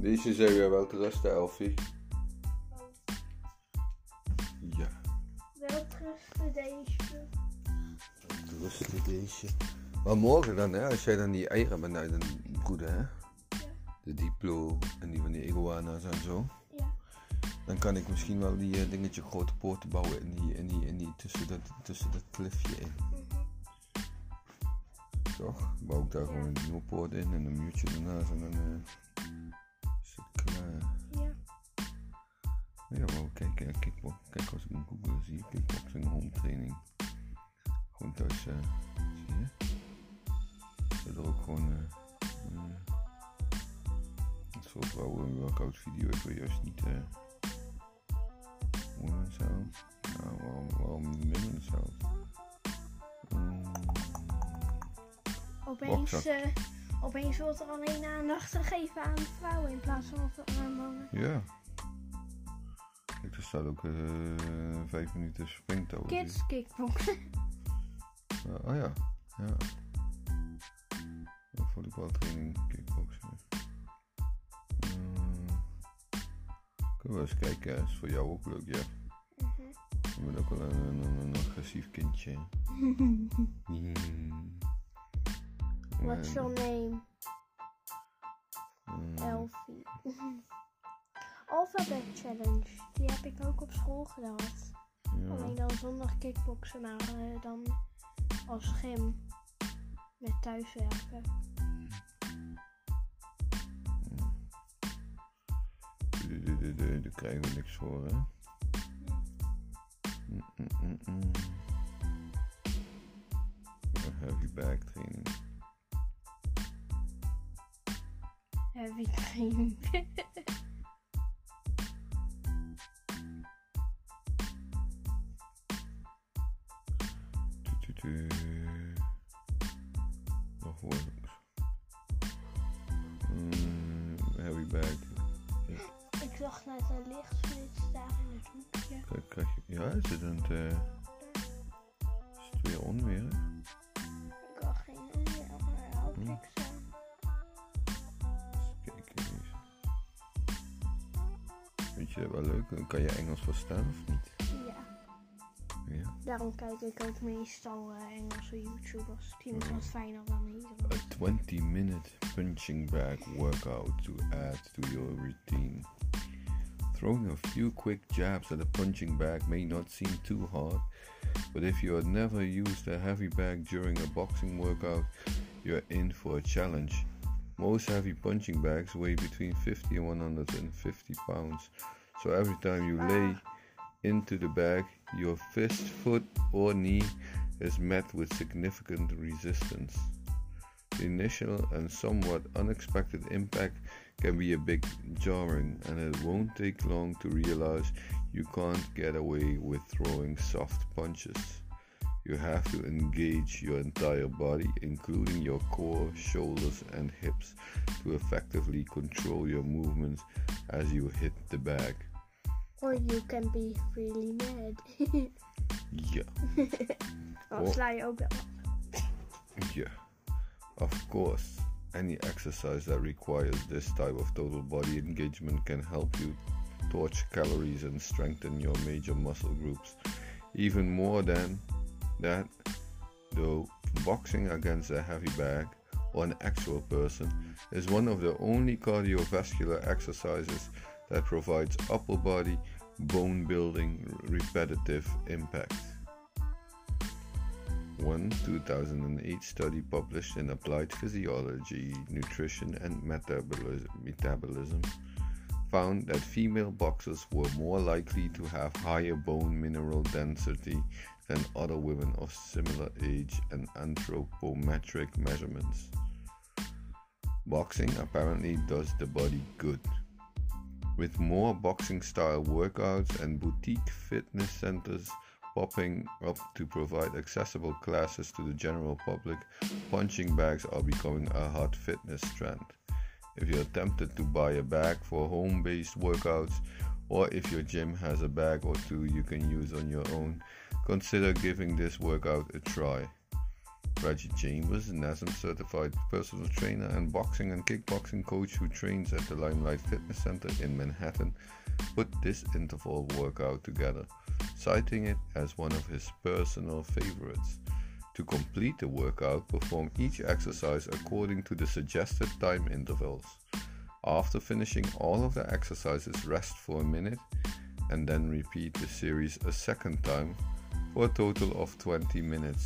Deze zou je wel te rusten, Elfie. Ja, Wel trusten deze. te rusten deze. Maar morgen dan, hè, als jij dan die eieren bent uit een broeden, hè? De diplo en die van die iguana's en zo. Ja. Dan kan ik misschien wel die eh, dingetje grote poorten bouwen in die, in die, in die tussen, dat, tussen dat klifje in. Toch? Bouw ik daar gewoon een nieuwe poort in en een muurtje ernaast en dan eh, Ja, wel kijk, eh, kickbox, kijk als ik in Google zie, kickboxing home training. Gewoon thuis, eh, zie je? Zit er ook gewoon eh, een een soort een workout video, ik wil juist niet eh women sound. Nou, waarom, waarom women sound? Mm, Opeens, opeens wordt er alleen aandacht gegeven aan vrouwen in plaats van aan mannen. ja. Er staat ook eh vijf minuten springtouw. Kids kickboxen. Oh ja, ja. Ja, Volleybaltraining, kickboksen. Mm. Kunnen we eens kijken, is voor jou ook leuk, ja. Mhm. Je bent ook wel een, een, een, een agressief kindje. Mm. What's your name? Mm. Elfie. Alphabet Challenge. Die heb ik ook op school gedaan. Ja. Alleen dan zonder kickboksen, maar eh, dan als gym. Met thuiswerken. Daar krijgen we niks voor, hè? Mm, mm, mm, Heavy bag training. Heavy training. Nog. Mm, heavy bag. ik zag net een lichtflits daar in het hoekje. Kijk, krijg je. Ja, is het een. eh, is het weer onweer? Ik had geen idee, maar hoop Hm. eens. Vind je wel leuk? Kan je Engels verstaan of niet? Ja, Ja. daarom kijk ik ook meestal eh, Engelse YouTubers. Ik vind het wat fijner dan A 20 minute punching bag workout to add to your routine. Throwing a few quick jabs at a punching bag may not seem too hard, but if you had never used a heavy bag during a boxing workout, you're in for a challenge. Most heavy punching bags weigh between 50 and 150 pounds, so every time you lay into the bag, your fist, foot, or knee is met with significant resistance. The initial and somewhat unexpected impact can be a bit jarring, and it won't take long to realize you can't get away with throwing soft punches. You have to engage your entire body, including your core, shoulders, and hips, to effectively control your movements as you hit the bag. Or you can be really mad. Yeah. Oh. sla je ook. Yeah, of course. Any exercise that requires this type of total body engagement can help you torch calories and strengthen your major muscle groups. Even more than that, though, boxing against a heavy bag or an actual person is one of the only cardiovascular exercises that provides upper body bone building repetitive impact. One 2008 study published in Applied Physiology, Nutrition and Metabolis- Metabolism found that female boxers were more likely to have higher bone mineral density than other women of similar age and anthropometric measurements. Boxing apparently does the body good. With more boxing style workouts and boutique fitness centers popping up to provide accessible classes to the general public, punching bags are becoming a hot fitness trend. If you're tempted to buy a bag for home based workouts, or if your gym has a bag or two you can use on your own, consider giving this workout a try. Reggie Chambers, an NASM certified personal trainer and boxing and kickboxing coach who trains at the Limelight Fitness Center in Manhattan, put this interval workout together, citing it as one of his personal favorites. To complete the workout, perform each exercise according to the suggested time intervals. After finishing all of the exercises, rest for a minute and then repeat the series a second time for a total of 20 minutes.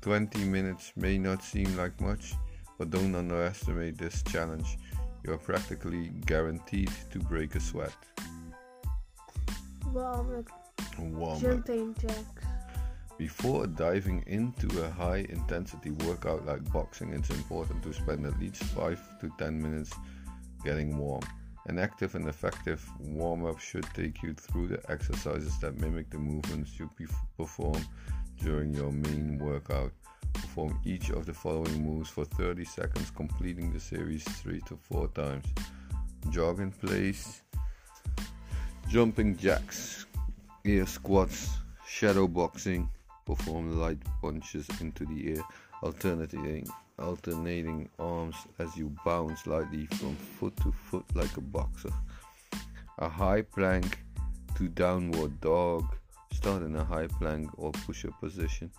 20 minutes may not seem like much, but don't underestimate this challenge. You are practically guaranteed to break a sweat. Warm Warm up. jumping jacks. Before diving into a high intensity workout like boxing, it's important to spend at least 5 to 10 minutes getting warm. An active and effective warm up should take you through the exercises that mimic the movements you perf- perform during your main workout. Perform each of the following moves for 30 seconds, completing the series 3 to 4 times. Jog in place, jumping jacks, air squats, shadow boxing, perform light punches into the air, alternating alternating arms as you bounce lightly from foot to foot like a boxer. A high plank to downward dog. Start in a high plank or push-up position.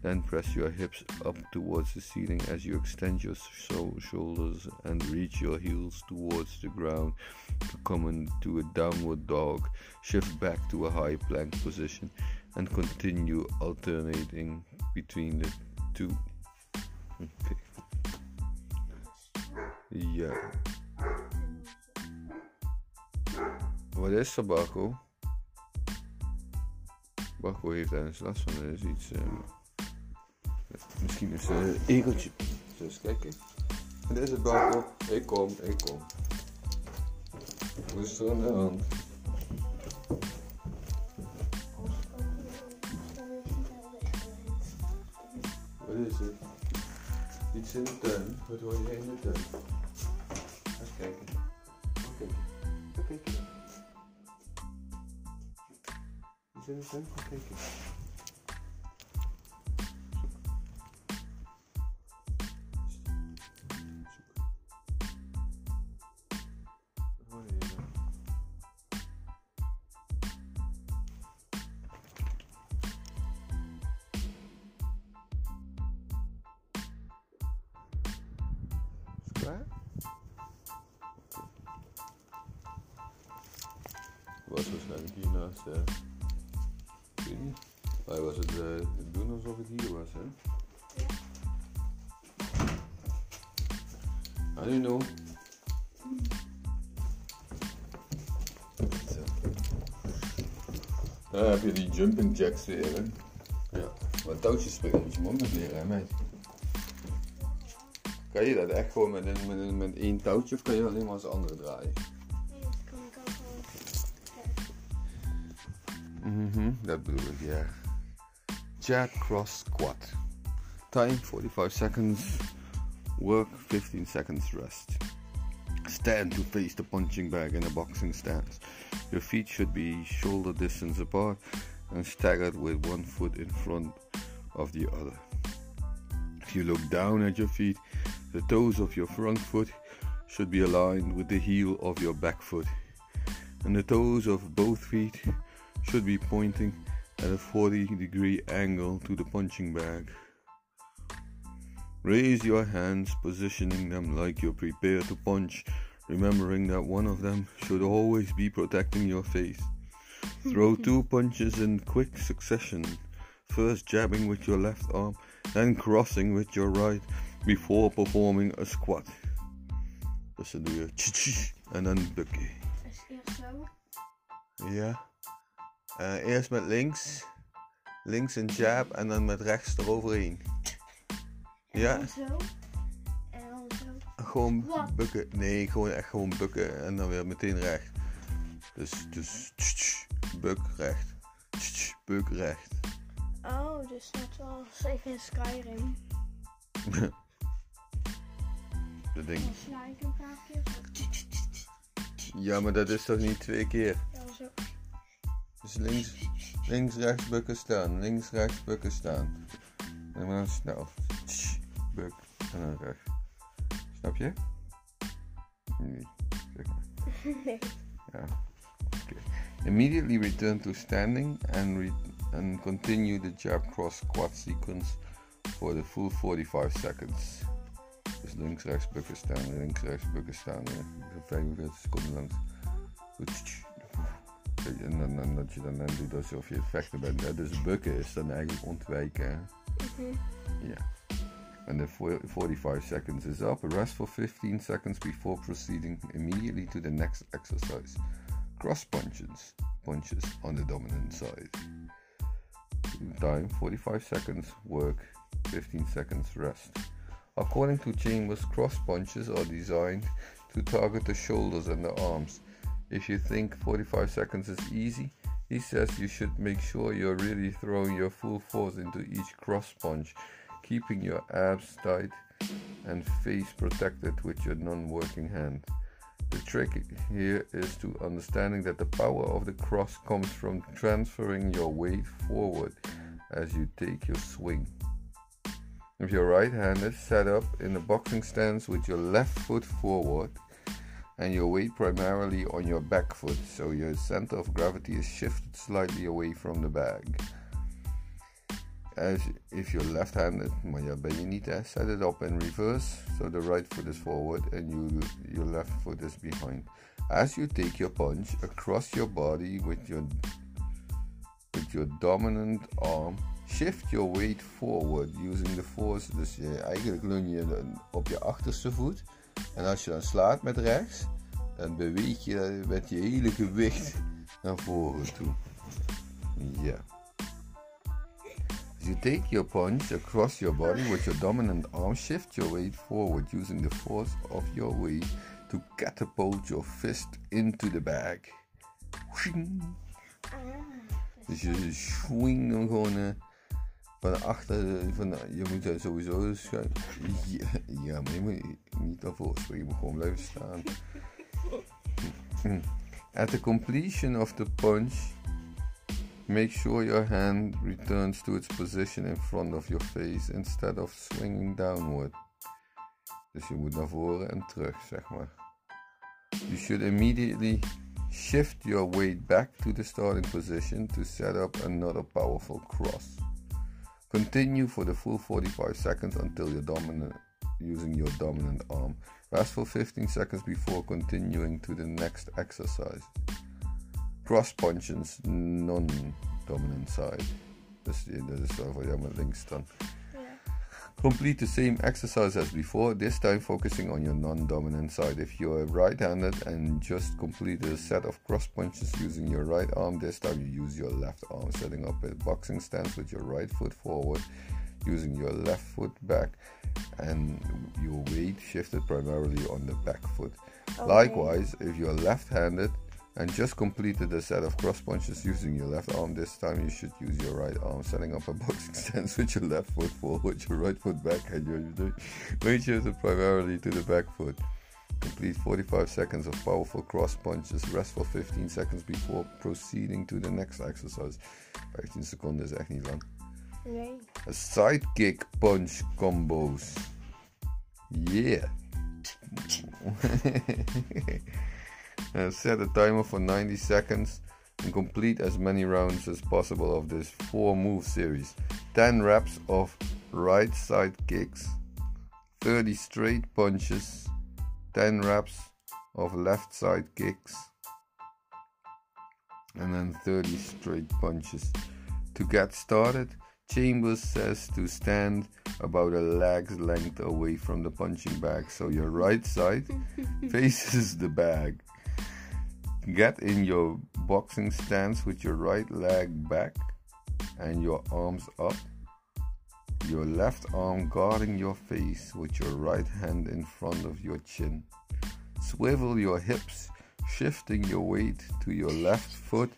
Then press your hips up towards the ceiling as you extend your so- shoulders and reach your heels towards the ground to come into a downward dog. Shift back to a high plank position and continue alternating between the two. Okay. Ja. Wat is er, Barco heeft ergens last van. Er is iets. eh, misschien is een egeltje. Dus kijken. Dit is het, Barco. Ik kom, ik kom. Wat is er aan de hand? Wat is het? Iets in de tuin. Wat hoor je in de tuin? very simple, thank you. Doen alsof het hier was, hè? I don't know. Zo. Daar heb je die jumping jacks weer, hè? Ja. Maar touwtjes springen moet je nog leren, hè, meid? Kan je dat echt gewoon met, een, met, een, met één touwtje of kan je alleen maar als andere draaien? kan ik ook gewoon. Mhm, dat bedoel ik, ja. Jab cross squat. Time 45 seconds. Work 15 seconds rest. Stand to face the punching bag in a boxing stance. Your feet should be shoulder distance apart and staggered with one foot in front of the other. If you look down at your feet, the toes of your front foot should be aligned with the heel of your back foot, and the toes of both feet should be pointing at a 40 degree angle to the punching bag. Raise your hands, positioning them like you're prepared to punch, remembering that one of them should always be protecting your face. Throw two punches in quick succession, first jabbing with your left arm, then crossing with your right before performing a squat. Dus dan doe je en dan bukken. Is eerst zo? Ja. Eh, eerst met links. Links een jab en dan met rechts eroverheen. En Ja. dan zo. En dan zo. Gewoon Wat? bukken. Nee, gewoon echt gewoon bukken en dan weer meteen recht. Dus, dus tsch, tsch, buk recht. Tsch, buk recht. Oh, dus net zoals ik in Skyrim. Dat ding. Dan sla ik een paar keer. Ja, maar dat is toch niet twee keer? Ja, zo. Dus links, links rechts bukken staan. Links rechts bukken staan. En dan snel. Tsch, Buk en dan rechts. Snap je? Nee, zeg maar. Nee. Yeah. Okay. Immediately return to standing and re- and continue the jab cross squat sequence for the full 45 seconds. Dus links, rechts, bukken staan, links, rechts, bukken staan. ja. 45 seconden lang. En dan, dan dat je dan, dan doet alsof je vechten bent. Hè? Dus bukken is dan eigenlijk ontwijken. hè. Mhm. Yeah. And the fo- 45 seconds is up. Rest for 15 seconds before proceeding immediately to the next exercise. Cross punches, punches on the dominant side. Time 45 seconds work, 15 seconds rest. According to Chambers, cross punches are designed to target the shoulders and the arms. If you think 45 seconds is easy, he says you should make sure you're really throwing your full force into each cross punch, keeping your abs tight and face protected with your non working hand. The trick here is to understanding that the power of the cross comes from transferring your weight forward as you take your swing. If you're right handed, set up in a boxing stance with your left foot forward and your weight primarily on your back foot, so your center of gravity is shifted slightly away from the bag. As if you're left-handed, maar ja, ben je? Set it up in reverse, so the right foot is forward and you your left foot is behind. As you take your punch across your body with your with your dominant arm, shift your weight forward using the force. Dus je, eigenlijk leun je op je achterste voet. En als je dan slaat met rechts, dan beweeg je met je hele gewicht naar voren toe. Ja. As you take your punch across your body with your dominant arm, shift your weight forward using the force of your weight to catapult your fist into the bag. Ah. Dus je swing hem gewoon eh, van achter. Van, je moet sowieso schuin. Ja, ja, maar je moet niet daarvoor je moet gewoon blijven staan. At the completion of the punch, make sure your hand returns to its position in front of your face instead of swinging downward. Dus je moet naar voren en terug, zeg maar. You should immediately shift your weight back to the starting position to set up another powerful cross. Continue for the full 45 seconds until you're dominant using your dominant arm. Rest for 15 seconds before continuing to the next exercise. Cross punches non-dominant side. Die- dat is jou met links dan. Complete the same exercise as before, this time focusing on your non dominant side. If you are right handed and just completed a set of cross punches using your right arm, this time you use your left arm, setting up a boxing stance with your right foot forward, using your left foot back, and your weight shifted primarily on the back foot. Okay. Likewise, if you're left handed and just completed a set of cross punches using your left arm, this time you should use your right arm, setting up a boxing stance with your left foot forward, your right foot back, and your weight shifted primarily to the back foot. Complete 45 seconds of powerful cross punches. Rest for 15 seconds before proceeding to the next exercise. 15 seconden is echt niet lang. Nee. A sidekick punch combos. Yeah. Uh, set a timer for 90 seconds and complete as many rounds as possible of this 4 move series. 10 reps of right side kicks, 30 straight punches, 10 reps of left side kicks, and then 30 straight punches. To get started, Chambers says to stand about a leg's length away from the punching bag so your right side faces the bag. Get in your boxing stance with your right leg back and your arms up. Your left arm guarding your face with your right hand in front of your chin. Swivel your hips, shifting your weight to your left foot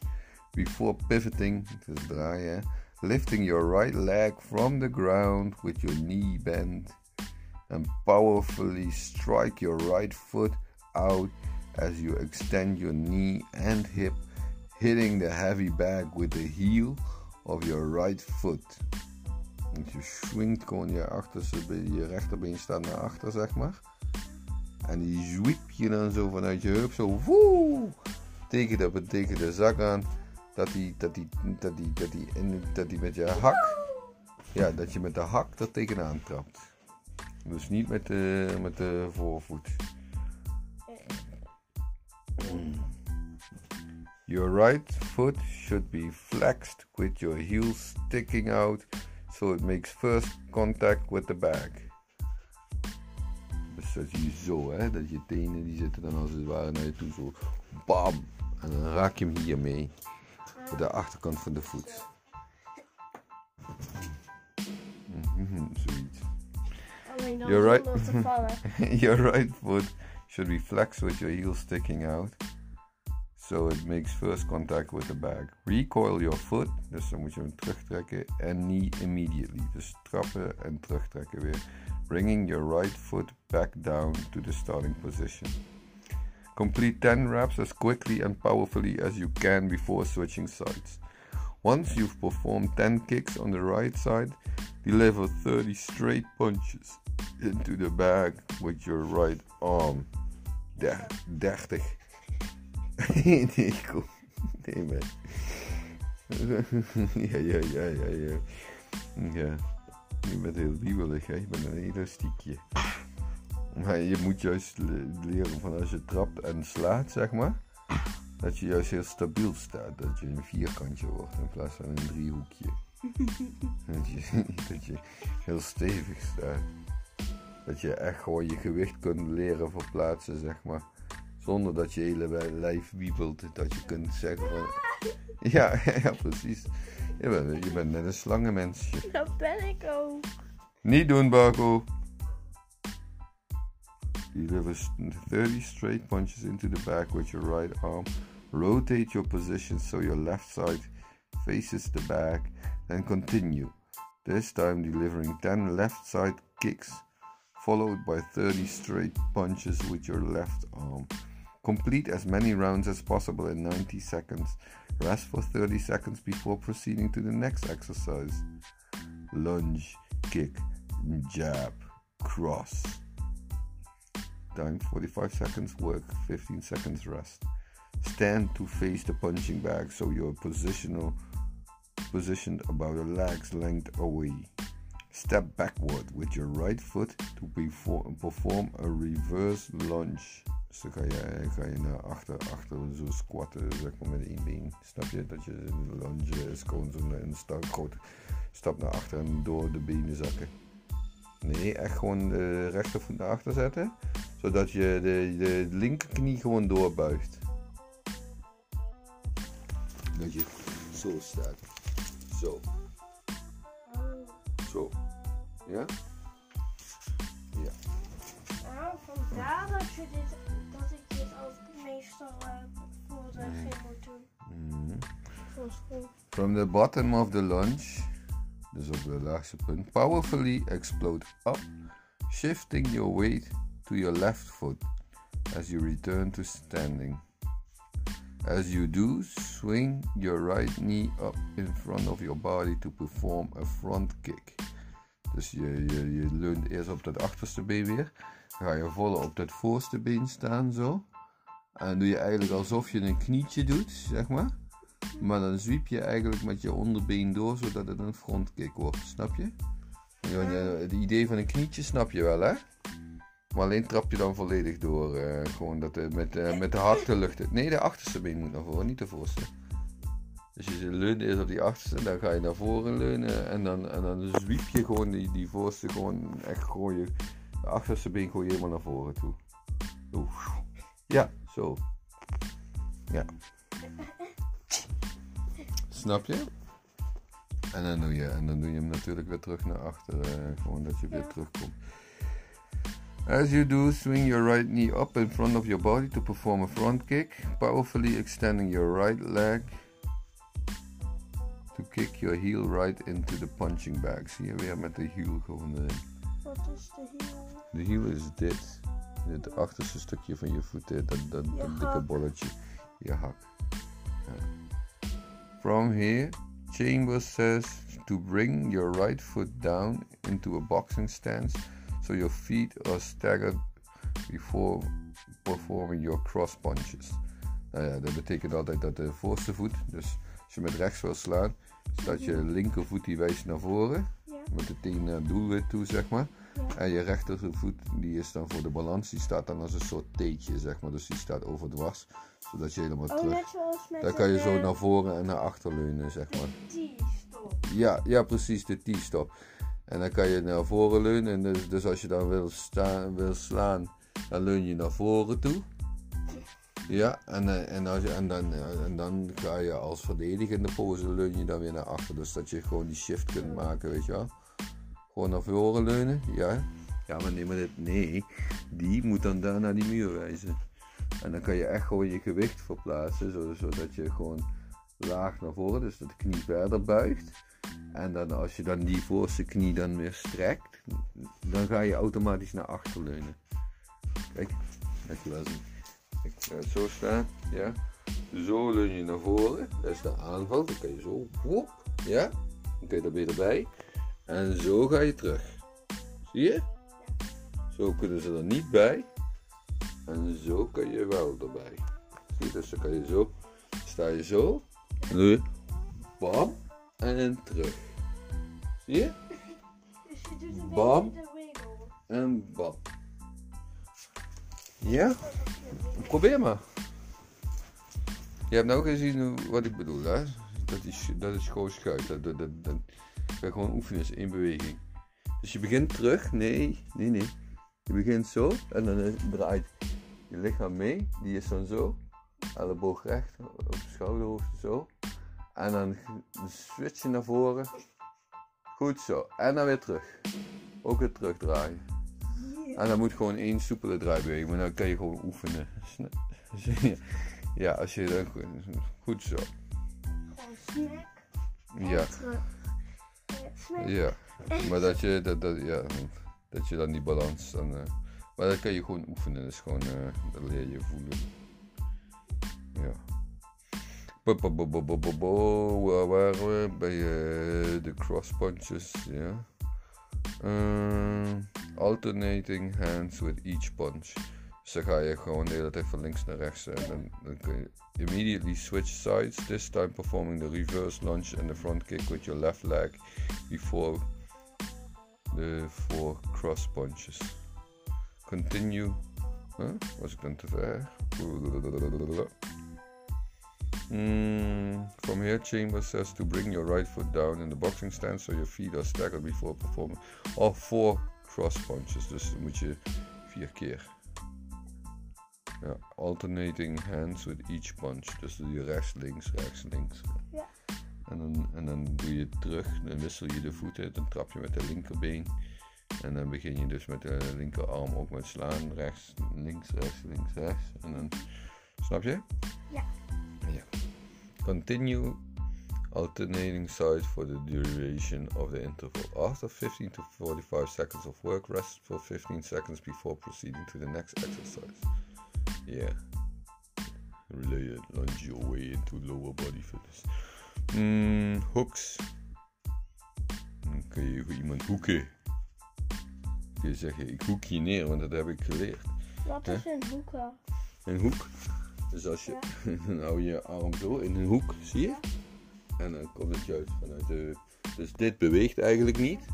before pivoting, dus draaien, eh? lifting your right leg from the ground with your knee bent and powerfully strike your right foot out as you extend your knee and hip, hitting the heavy bag with the heel of your right foot. Je swingt gewoon je achterste, je rechterbeen staat naar achter, zeg maar. En die zwiep je dan zo vanuit je heup, zo woe, tegen de, tegen de zak aan. Dat die, dat die, dat die, dat die, in, dat die met je hak, ja, dat je met de hak er tegenaan trapt. Dus niet met de, met de voorvoet. Your right foot should be flexed with your heels sticking out so it makes first contact with the bag. Dus dat je zo, hè, dat je tenen die zitten dan als het ware naar je toe zo. Bam! En dan raak je hem hiermee. Op de achterkant van de voet. Mhm, Zoiets. Dan You're right. your right foot should be flexed with your heel sticking out. So it makes first contact with the bag. Recoil your foot, dus dan moet je hem terugtrekken. And knee immediately. Dus trappen en terugtrekken weer. Bringing your right foot back down to the starting position. Complete 10 reps as quickly and powerfully as you can before switching sides. Once you've performed 10 kicks on the right side, deliver 30 straight punches into the bag with your right arm. Der 30. nee, kom. Nee, man. ja, ja, ja, ja, ja. Ja. Je bent heel wiebelig, hè. Je bent een elastiekje. Maar je moet juist le- leren van als je trapt en slaat, zeg maar. Dat je juist heel stabiel staat. Dat je een vierkantje wordt in plaats van een driehoekje. je, dat je heel stevig staat. Dat je echt gewoon je gewicht kunt leren verplaatsen, zeg maar. Zonder dat je hele lijf wiebelt. Dat je kunt zeggen van... Ja, ja precies. Je bent, je bent net een slangenmensje. Dat ben ik ook. Niet doen, Barco. Deliver 30 straight punches into the back with your right arm. Rotate your position so your left side faces the back. Then continue. This time delivering 10 left side kicks, followed by 30 straight punches with your left arm. Complete as many rounds as possible in 90 seconds. Rest for 30 seconds before proceeding to the next exercise lunge, kick, jab, cross. Time 45 seconds work, 15 seconds rest. Stand to face the punching bag so you're positional positioned about a leg's length away. Step backward with your right foot to perform, a reverse lunge. Dus dan ga je, naar achter, achter zo squatten, zeg maar met één been. Snap je? Dat je een lunge is gewoon zo'n een sta- grote stap naar achter en door de benen zakken. Nee, echt gewoon de rechtervoet naar achter zetten. Zodat je de, de linkerknie gewoon doorbuigt. Dat je zo staat. Zo. Ja? Ja. Nou, vandaar dat, je dit, dat ik dit ook meestal voor de moet doen. Mhm. Voor school. From the bottom of the lunge, dus op de laagste punt, powerfully explode up, shifting your weight to your left foot as you return to standing. As you do, swing your right knee up in front of your body to perform a front kick. Dus je, je, je leunt eerst op dat achterste been weer. Dan ga je volle op dat voorste been staan zo. En doe je eigenlijk alsof je een knietje doet, zeg maar. Maar dan zwiep je eigenlijk met je onderbeen door, zodat het een frontkick wordt. Snap je? Ja, Het idee van een knietje snap je wel, hè? Maar alleen trap je dan volledig door. eh, gewoon dat de, met, eh, met de hak de lucht. Nee, de achterste been moet naar voren, niet de voorste. Dus je leunt eerst op die achterste, dan ga je naar voren leunen. En dan, en dan zwiep je gewoon die, die voorste gewoon echt gooi je. De achterste been gooi je helemaal naar voren toe. Zo. Ja, zo. Ja. Snap je? En dan doe je, en dan doe je hem natuurlijk weer terug naar achter. eh, gewoon dat je weer terugkomt. As you do, swing your right knee up in front of your body to perform a front kick, powerfully extending your right leg kick your heel right into the punching bag. Zie je weer met de heel gewoon erin. Wat is de hiel? De hiel is dit. Het achterste stukje van je voet, dat, dat, dikke bolletje. Je hak. Ja. From here, Chambers says to bring your right foot down into a boxing stance so your feet are staggered before performing your cross punches. Nou ja, dat betekent altijd dat de voorste voet, dus als je met rechts wil slaan, staat je linkervoet die wijst naar voren, Ja. met de teen naar het doelwit toe, zeg maar. Ja. En je rechtervoet, die is dan voor de balans, die staat dan als een soort teetje, zeg maar. Dus die staat overdwars, zodat je helemaal Oh, terug... Daar kan je zo eh, naar voren en naar achter leunen, zeg maar. T-stop. Ja, ja precies, de T-stop. En dan kan je naar voren leunen. En dus, dus als je dan wil, staan, wil slaan, dan leun je naar voren toe. Ja, en, eh, en, als je, en, dan, eh, en dan ga je als verdedigende pose leun je dan weer naar achter. Dus dat je gewoon die shift kunt maken, weet je wel. Gewoon naar voren leunen, ja. Ja, maar nee, maar dit, nee, die moet dan daar naar die muur wijzen. En dan kan je echt gewoon je gewicht verplaatsen, zo- zodat je gewoon laag naar voren, dus dat de knie verder buigt. En dan als je dan die voorste knie dan weer strekt, dan ga je automatisch naar achter leunen. Kijk, dat je wel. Ik ga het zo staan, ja. Zo leun je naar voren, dat is de aanval. Dan kan je zo, woep, ja. Dan kun je er weer erbij. En zo ga je terug. Zie je? Zo kunnen ze er niet bij. En zo kan je wel erbij. Zie je, dus dan kan je zo, sta je zo. En doe je, bam, en terug. Zie je? Dus Bam. En bam. Ja? Probeer maar. Je hebt nou gezien wat ik bedoel, hè? Dat is, dat is gewoon schuit. Dat, dat, dat, gewoon oefenen is één beweging. Dus je begint terug. Nee, nee, nee. Je begint zo en dan draait je lichaam mee. Die is dan zo. Elleboog recht op schouderhoogte zo. En dan switch je naar voren. Goed zo. En dan weer terug. Ook weer terugdraaien. En dan moet gewoon één soepele draaibeweging, maar dan kan je gewoon oefenen. Ja, als je dan goed- goed zo. Gewoon Ja. Ja. Maar dat je, dat, dat, ja, dat je dan die balans dan. eh, maar dat kan je gewoon oefenen, dat is gewoon, eh, dat leer je voelen. Ja. Bo- bo- bo- bo- bo- bo- bo, Waar waren we? Bij eh, de cross punches, ja. Ehm, alternating hands with each punch. Dus dan ga je gewoon de hele tijd van links naar rechts en dan, dan kun je immediately switch sides. This time performing the reverse lunge and the front kick with your left leg before the four cross punches. Continue. Huh? Was ik dan te ver? Mm, from here, Chambers says to bring your right foot down in the boxing stance so your feet are staggered before performing. Or four cross punches, dus dan moet je vier keer. Ja, alternating hands with each punch. Dus doe je rechts, links, rechts, links. Ja. En dan, en dan doe je terug, dan wissel je de voeten, dan trap je met de linkerbeen. En dan begin je dus met de linkerarm ook met slaan. Rechts, links, rechts, links, rechts. En dan, snap je? Ja. Ja. Continue alternating sides for the duration of the interval. After 15 to 45 seconds of work, rest for 15 seconds before proceeding to the next exercise. Yeah. Relay and lunge your way into lower body fitness. Mm, hooks. Kun je voor iemand hoeken. Kun je zeggen, ik hoek je neer, want dat heb ik geleerd. Wat is een hoeken? Een hoek. Dus als je, dan hou je arm zo in een hoek, zie je? En dan komt het juist vanuit de heup. Dus dit beweegt eigenlijk niet.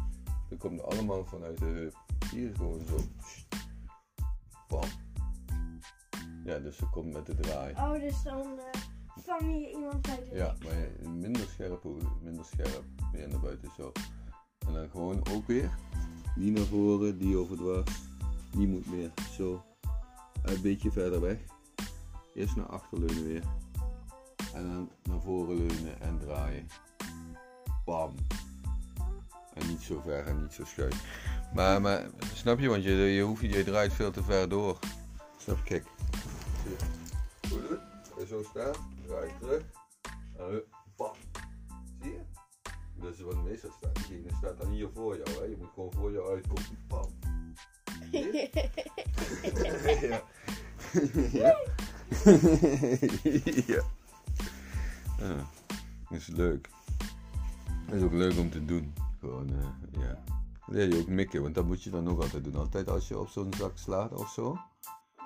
Dan komt het allemaal vanuit de heup. Hier gewoon zo. Bam. Ja, dus het komt met de draai. Oh, dus dan eh, vang je iemand bij de Ja, maar minder scherp, minder scherp. Weer naar buiten zo. En dan gewoon ook weer. Die naar voren, die overdwars. Die moet meer zo. Een beetje verder weg. Eerst naar achter leunen weer. En dan naar voren leunen en draaien. Bam. En niet zo ver en niet zo schuin. Maar, maar snap je, want je, je, hoeft, je draait veel te ver door. Snap je? Kijk. Goed doen. Je zo staat, draai terug. En bam. Zie je? Dat is wat meestal staat. Diegene staat dan hier voor jou. Hè? Je moet gewoon voor jou uitkomen. Bam. Je? ja. ja. Ja. Dat is leuk. Dat is ook leuk om te doen. Gewoon, eh, ja. Leer je ook mikken, want dat moet je dan ook altijd doen. Altijd als je op zo'n zak slaat of zo.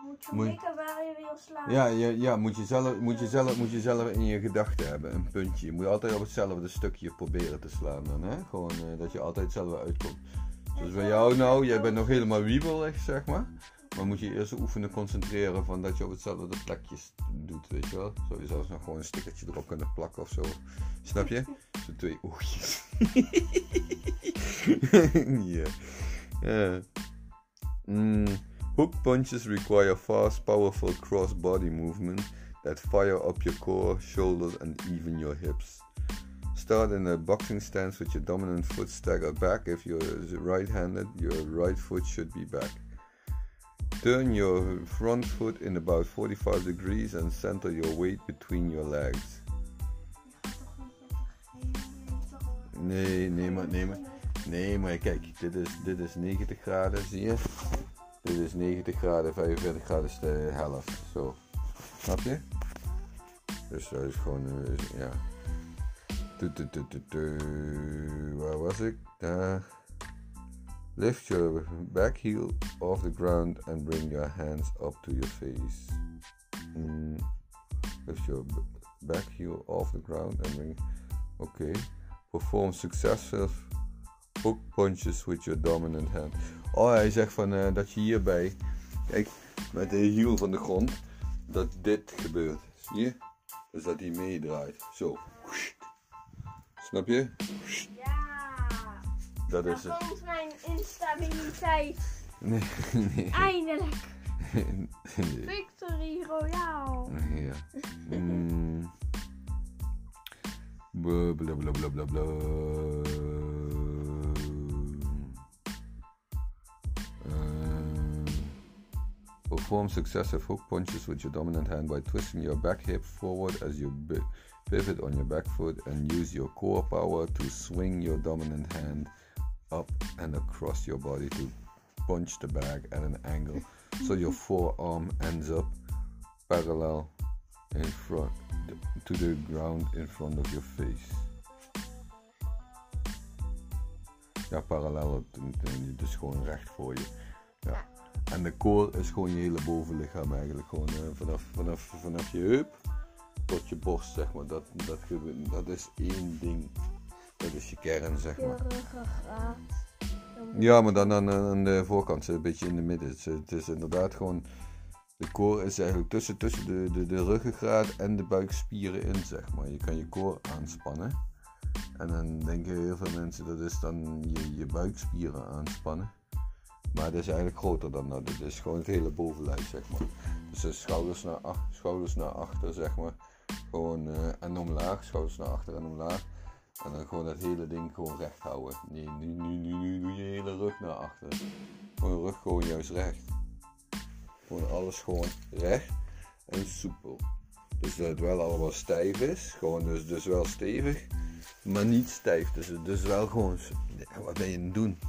Moet je Moet- mikken waar je wil slaan. Ja, ja, ja moet, je zelf, moet, je zelf, moet je zelf in je gedachten hebben, een puntje. Je moet altijd op hetzelfde stukje proberen te slaan dan, hè. Gewoon eh, dat je altijd hetzelfde uitkomt. Zoals bij jou nou, jij bent nog helemaal wiebelig, zeg maar. Maar moet je eerst oefenen, concentreren van dat je op hetzelfde plekje doet, weet je wel. Zou je zelfs nog gewoon een stickertje erop kunnen plakken of zo. Snap je? Zo twee oogjes. Ja. Mm. Hook punches require fast, powerful cross-body movement that fire up your core, shoulders, and even your hips. Start in a boxing stance with your dominant foot staggered back. If you're right-handed, your right foot should be back. Turn your front foot in about 45 degrees and center your weight between your legs. Nee, nee maar, nee maar, nee maar kijk, dit is, dit is 90 graden, zie je? Dit is 90 graden, 45 graden is de helft, zo. Snap je? Dus dat is gewoon, eh, ja. Tu, tu, tu, tu, tu. Waar was it? Daar. Lift your back heel off the ground and bring your hands up to your face. Mm. Lift your back heel off the ground and bring. Okay. Perform successive hook punches with your dominant hand. Oh, hij zegt van eh, dat je hierbij, kijk, met de hiel van de grond, dat dit gebeurt. Zie je? Dus dat hij meedraait. Zo. Snap je? Ja. Dat is het. komt mijn instabiliteit. Nee, nee. Eindelijk. Victory Royale. Ja. Mm. Um, perform successive hook punches with your dominant hand by twisting your back hip forward as you pivot on your back foot and use your core power to swing your dominant hand up and across your body to punch the bag at an angle so your forearm ends up parallel in front to the ground in front of your face. Ja, parallel, dus gewoon recht voor je. Ja. En de core is gewoon je hele bovenlichaam eigenlijk. Gewoon eh, vanaf, vanaf, vanaf je heup tot je borst, zeg maar. Dat, dat, dat is één ding. Dat is je kern, zeg maar. Ja, maar dan aan, aan de voorkant, een beetje in de midden. Het is, het is inderdaad gewoon. De core is eigenlijk tussen, tussen de, de, de ruggengraat en de buikspieren in, zeg maar. Je kan je core aanspannen. En dan denken heel veel mensen dat is dan je, je buikspieren aanspannen. Maar dat is eigenlijk groter dan dat. Het is gewoon het hele bovenlijf, zeg maar. Dus de schouders naar, ach- schouders naar achter, zeg maar. Gewoon eh, en omlaag, schouders naar achter en omlaag. En dan gewoon dat hele ding gewoon recht houden. Nee, nu, nu, nu, nu doe je hele rug naar achter. Gewoon je rug gewoon juist recht. Gewoon alles gewoon recht en soepel. Dus dat het wel allemaal stijf is. Gewoon dus, dus wel stevig, maar niet stijf. Dus, dus wel gewoon... wat ben je aan het doen?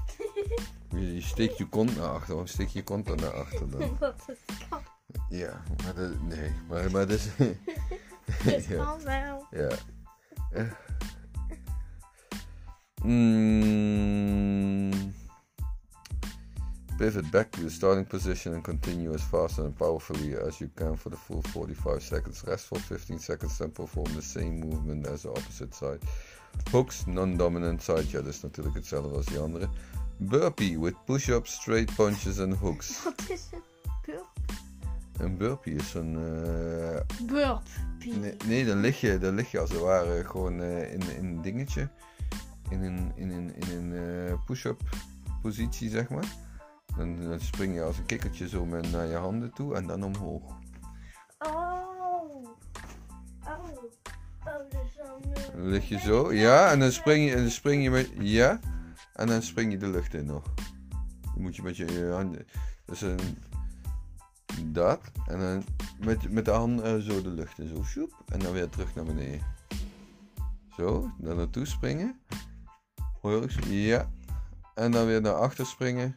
Je, steekt je kont naar achter. Waarom steek je kont dan naar achter dan? Wat het kan. Ja, maar dat... Nee, maar, maar dat is... Ja. kan wel. Ja. Eh. Mm. Pivot back to the starting position and continue as fast and powerfully as you can for the full 45 seconds. Rest for 15 seconds then perform the same movement as the opposite side. Hooks, non-dominant side. Ja, dat is natuurlijk hetzelfde als die andere. Burpee with push-ups, straight punches and hooks. Wat is het? Een burpee is zo'n... eh, Burp. Nee, nee dan, lig je, dan lig je als het ware gewoon eh, in, in een dingetje. In een, in een, in een eh, push-up positie, zeg maar. Dan, dan spring je als een kikkertje zo met, naar je handen toe en dan omhoog. Oh. Oh. Oh, dus dan... Dan lig je zo, ja, en dan spring je, en dan spring je met, ja, en dan spring je de lucht in nog. Dan moet je met je, handen, dus een, dat, en dan met, met de handen eh, zo de lucht in, zo, shoep, en dan weer terug naar beneden. Zo, dan naartoe springen. Hoor ik, zo? ja, en dan weer naar achter springen,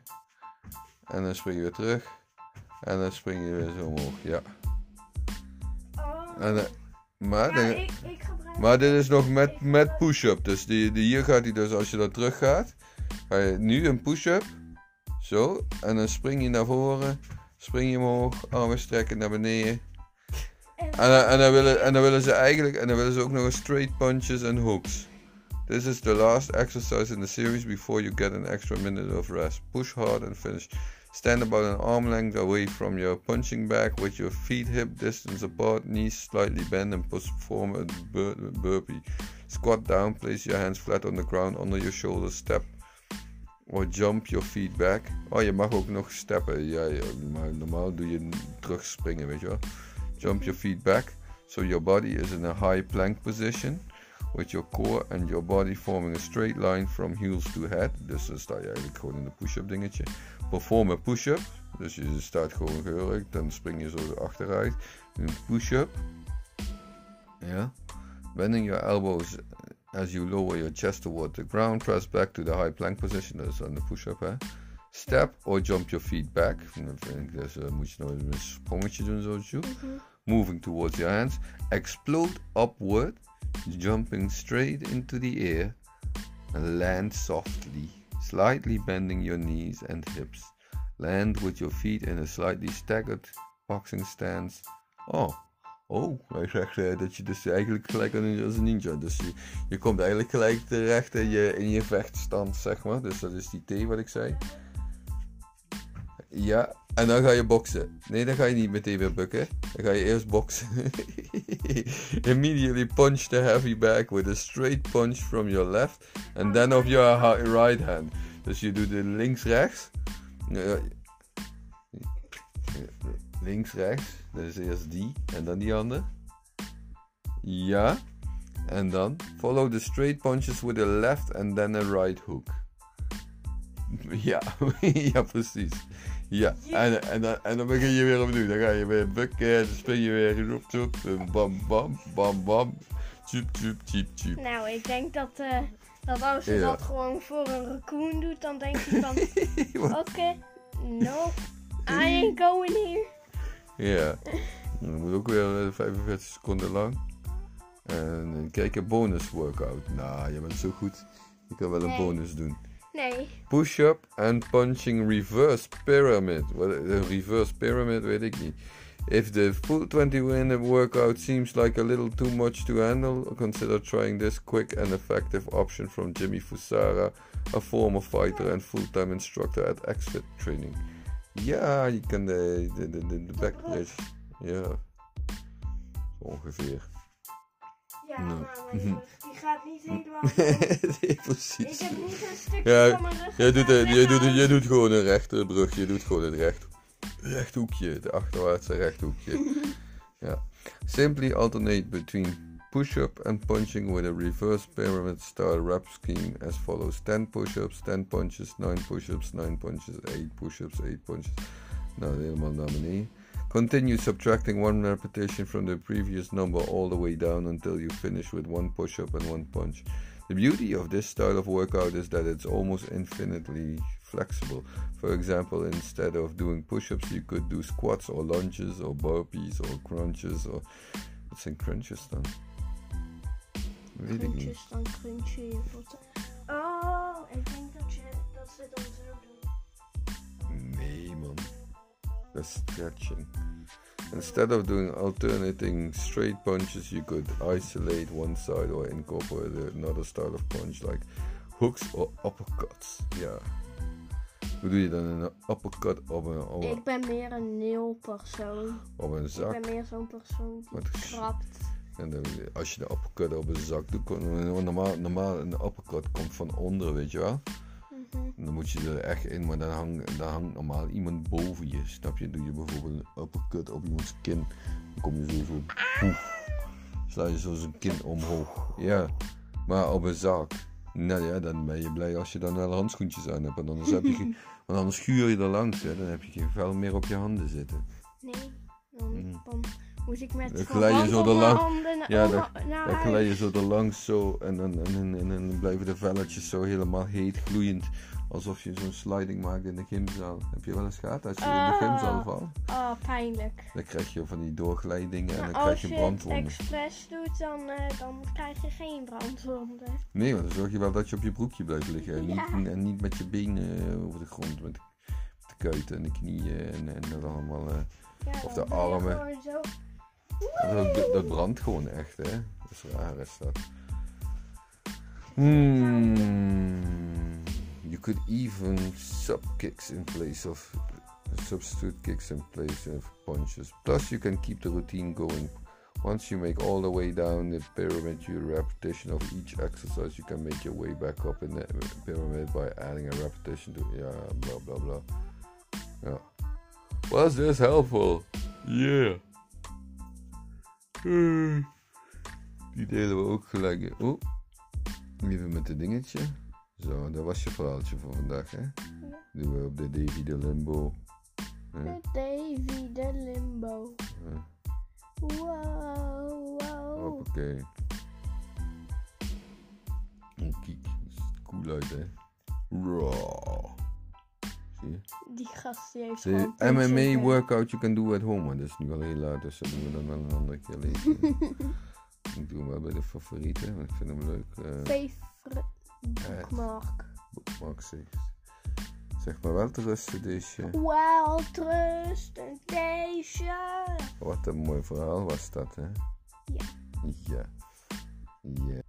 en dan spring je weer terug, en dan spring je weer zo omhoog, ja. Oh. En dan, Maar, Ja, dan- ik, ik gebruik... maar dit is nog met, met push-up. Dus die, die, hier gaat hij dus, als je dat terug gaat, ga je nu een push-up. Zo. En dan spring je naar voren. Spring je omhoog. Oh, Armen strekken naar beneden. En, En, dan- en, dan willen, en dan willen ze eigenlijk, en dan willen ze ook nog eens straight punches en hooks. This is the last exercise in the series before you get an extra minute of rest. Push hard and finish. Stand about an arm length away from your punching bag with your feet hip distance apart, knees slightly bent, and perform a bur- burpee. Squat down, place your hands flat on the ground under your shoulders, step or jump your feet back. Oh, je mag ook nog steppen. Ja, maar normaal doe je terugspringen, weet je wel. Jump your feet back so your body is in a high plank position with your core and your body forming a straight line from heels to head. Dus dan sta je eigenlijk gewoon in een push-up dingetje. Perform a push-up. Dus je staat gewoon gehurkt, dan spring je zo achteruit. Een push-up. Ja. Bending your elbows as you lower your chest toward the ground. Press back to the high plank position. Dat on the push-up hè. Step or jump your feet back. Dan vind ik dus eh, moet je nog een sprongetje doen zoals je doet. Moving towards your hands. Explode upward. Jumping straight into the air. And land softly. Slightly bending your knees and hips. Land with your feet in a slightly staggered boxing stance. Oh. Oh, hij zegt eh, dat je dus eigenlijk gelijk als een ninja. Dus je, je komt eigenlijk gelijk terecht in je, in je vechtstand, zeg maar. Dus dat is die T wat ik zei. Ja, en dan ga je boksen. Nee, dan ga je niet meteen weer bukken. Dan ga je eerst boksen. Immediately punch the heavy bag with a straight punch from your left and then of your right hand. Dus je doet links-rechts. Ja, Links-rechts. Dat is eerst die en dan die andere. Ja. En dan follow the straight punches with a left and then a right hook. Ja, ja precies. Ja, en, en, dan, en dan begin je weer opnieuw. Dan ga je weer bukken, dan spring je weer roep, en bam, bam, bam, bam. Tjup, tjup, tjup, tjup. Nou, ik denk dat, eh, dat als je Ja. dat gewoon voor een raccoon doet, dan denk je van... Oké, no, I ain't going here. Ja, dat moet ook weer eh, 45 seconden lang. En eh, kijk, een bonus workout. Nou, je bent zo goed. Je kan wel een Nee. bonus doen. Nee, Push-up and punching reverse pyramid. Wat een reverse pyramid weet ik niet. If the full 20 minute workout seems like a little too much to handle, consider trying this quick and effective option from Jimmy Fusara, a former fighter and full-time instructor at XFIT Training. Ja, je kan de, de, de, de. Ja, ongeveer. ja, maar mijn rug, die gaat niet helemaal... nee, Ik precies. heb niet een stukje Ja, van mijn rug. Jij doet, jij, doet, jij doet gewoon een rechte brug, je doet gewoon een recht, rechthoekje, de achterwaartse rechthoekje. ja. Simply alternate between push-up and punching with a reverse pyramid style rep scheme as follows 10 push-ups, 10 punches, 9 push-ups, 9 punches, 8 push-ups, 8 punches. Nou, helemaal naar beneden. Continue subtracting one repetition from the previous number all the way down until you finish with one push-up and one punch. The beauty of this style of workout is that it's almost infinitely flexible. For example, instead of doing push ups, you could do squats or lunges or burpees or crunches or. Wat zijn crunches? Weet ik niet. Dan je voeten. Oh, ik denk dat, je, dat ze dan zo doen. Nee, man. That's stretching. Instead of doing alternating straight punches, you could isolate one side or incorporate another style of punch, like hooks or uppercuts. Ja. Hoe doe je dan een uppercut op een, op een, Ik ben meer een nul persoon. op een Ik zak? ben meer zo'n persoon die Wat is- trapt. En dan, als je de uppercut op een zak doet, normaal, normaal een uppercut komt van onder, weet je wel? Mhm. En dan moet je er echt in, maar dan hangt, dan hangt normaal iemand boven je. Snap je? Doe je bijvoorbeeld een uppercut op iemands kin. Dan kom je zo zo. Poef. Sla je zo zijn kin omhoog. Ja. Maar op een zak. Nou ja, dan ben je blij als je dan wel handschoentjes aan hebt. Want anders, heb je geen- want anders schuur je er langs. Hè. Dan heb je geen vuil meer op je handen zitten. Nee, dan, Mhm. dan, Moest ik met Dan glij je zo lang- handen ja, dan- Dan glij je zo er langs zo en dan, en, en, en, blijven de velletjes zo helemaal heet gloeiend. Alsof je zo'n sliding maakt in de gymzaal. Heb je wel eens gehad als je in de Ah. gymzaal valt? Oh, pijnlijk. Dan krijg je van die doorglijdingen en dan krijg als je je een het brandwonden. expres doet, dan, eh, dan krijg je geen brandwonden. Nee, want dan zorg je wel dat je op je broekje blijft liggen. En, Ja. niet, en niet met je benen eh, over de grond. Met de kuiten en de knieën en, en dat allemaal. eh. Ja, Of de je armen. zo. Dat, dat- brandt gewoon echt, hè? Dat is raar, is dat. Hmm. You could even sub kicks in place of substitute kicks in place of punches. Plus, you can keep the routine going. Once you make all the way down the pyramid, your repetition of each exercise, you can make your way back up in the pyramid by adding a repetition to yeah, blah blah blah. Yeah. Was this helpful? Yeah. Hmm. Die delen we ook gelijk. Oh, even met het dingetje. Zo, dat was je verhaaltje voor vandaag, hè? Doen we op de Davy de Limbo. De Davy de Limbo. Wow, wow. Hoppakee. Oh, kijk, dat ziet cool uit, hè? Raw. Zie je? Die gast die heeft De gewoon MMA workout you can do at home. Maar dat is nu al heel laat, dus dat doen we dan wel een andere keer lezen. ik doe hem wel bij de favorieten, want ik vind hem leuk. eh Favorite bookmark. bookmark zeg. Zeg maar wel te rusten, deze. Wel trusten deze. Wat een mooi verhaal was dat, hè? Ja. Ja. Ja.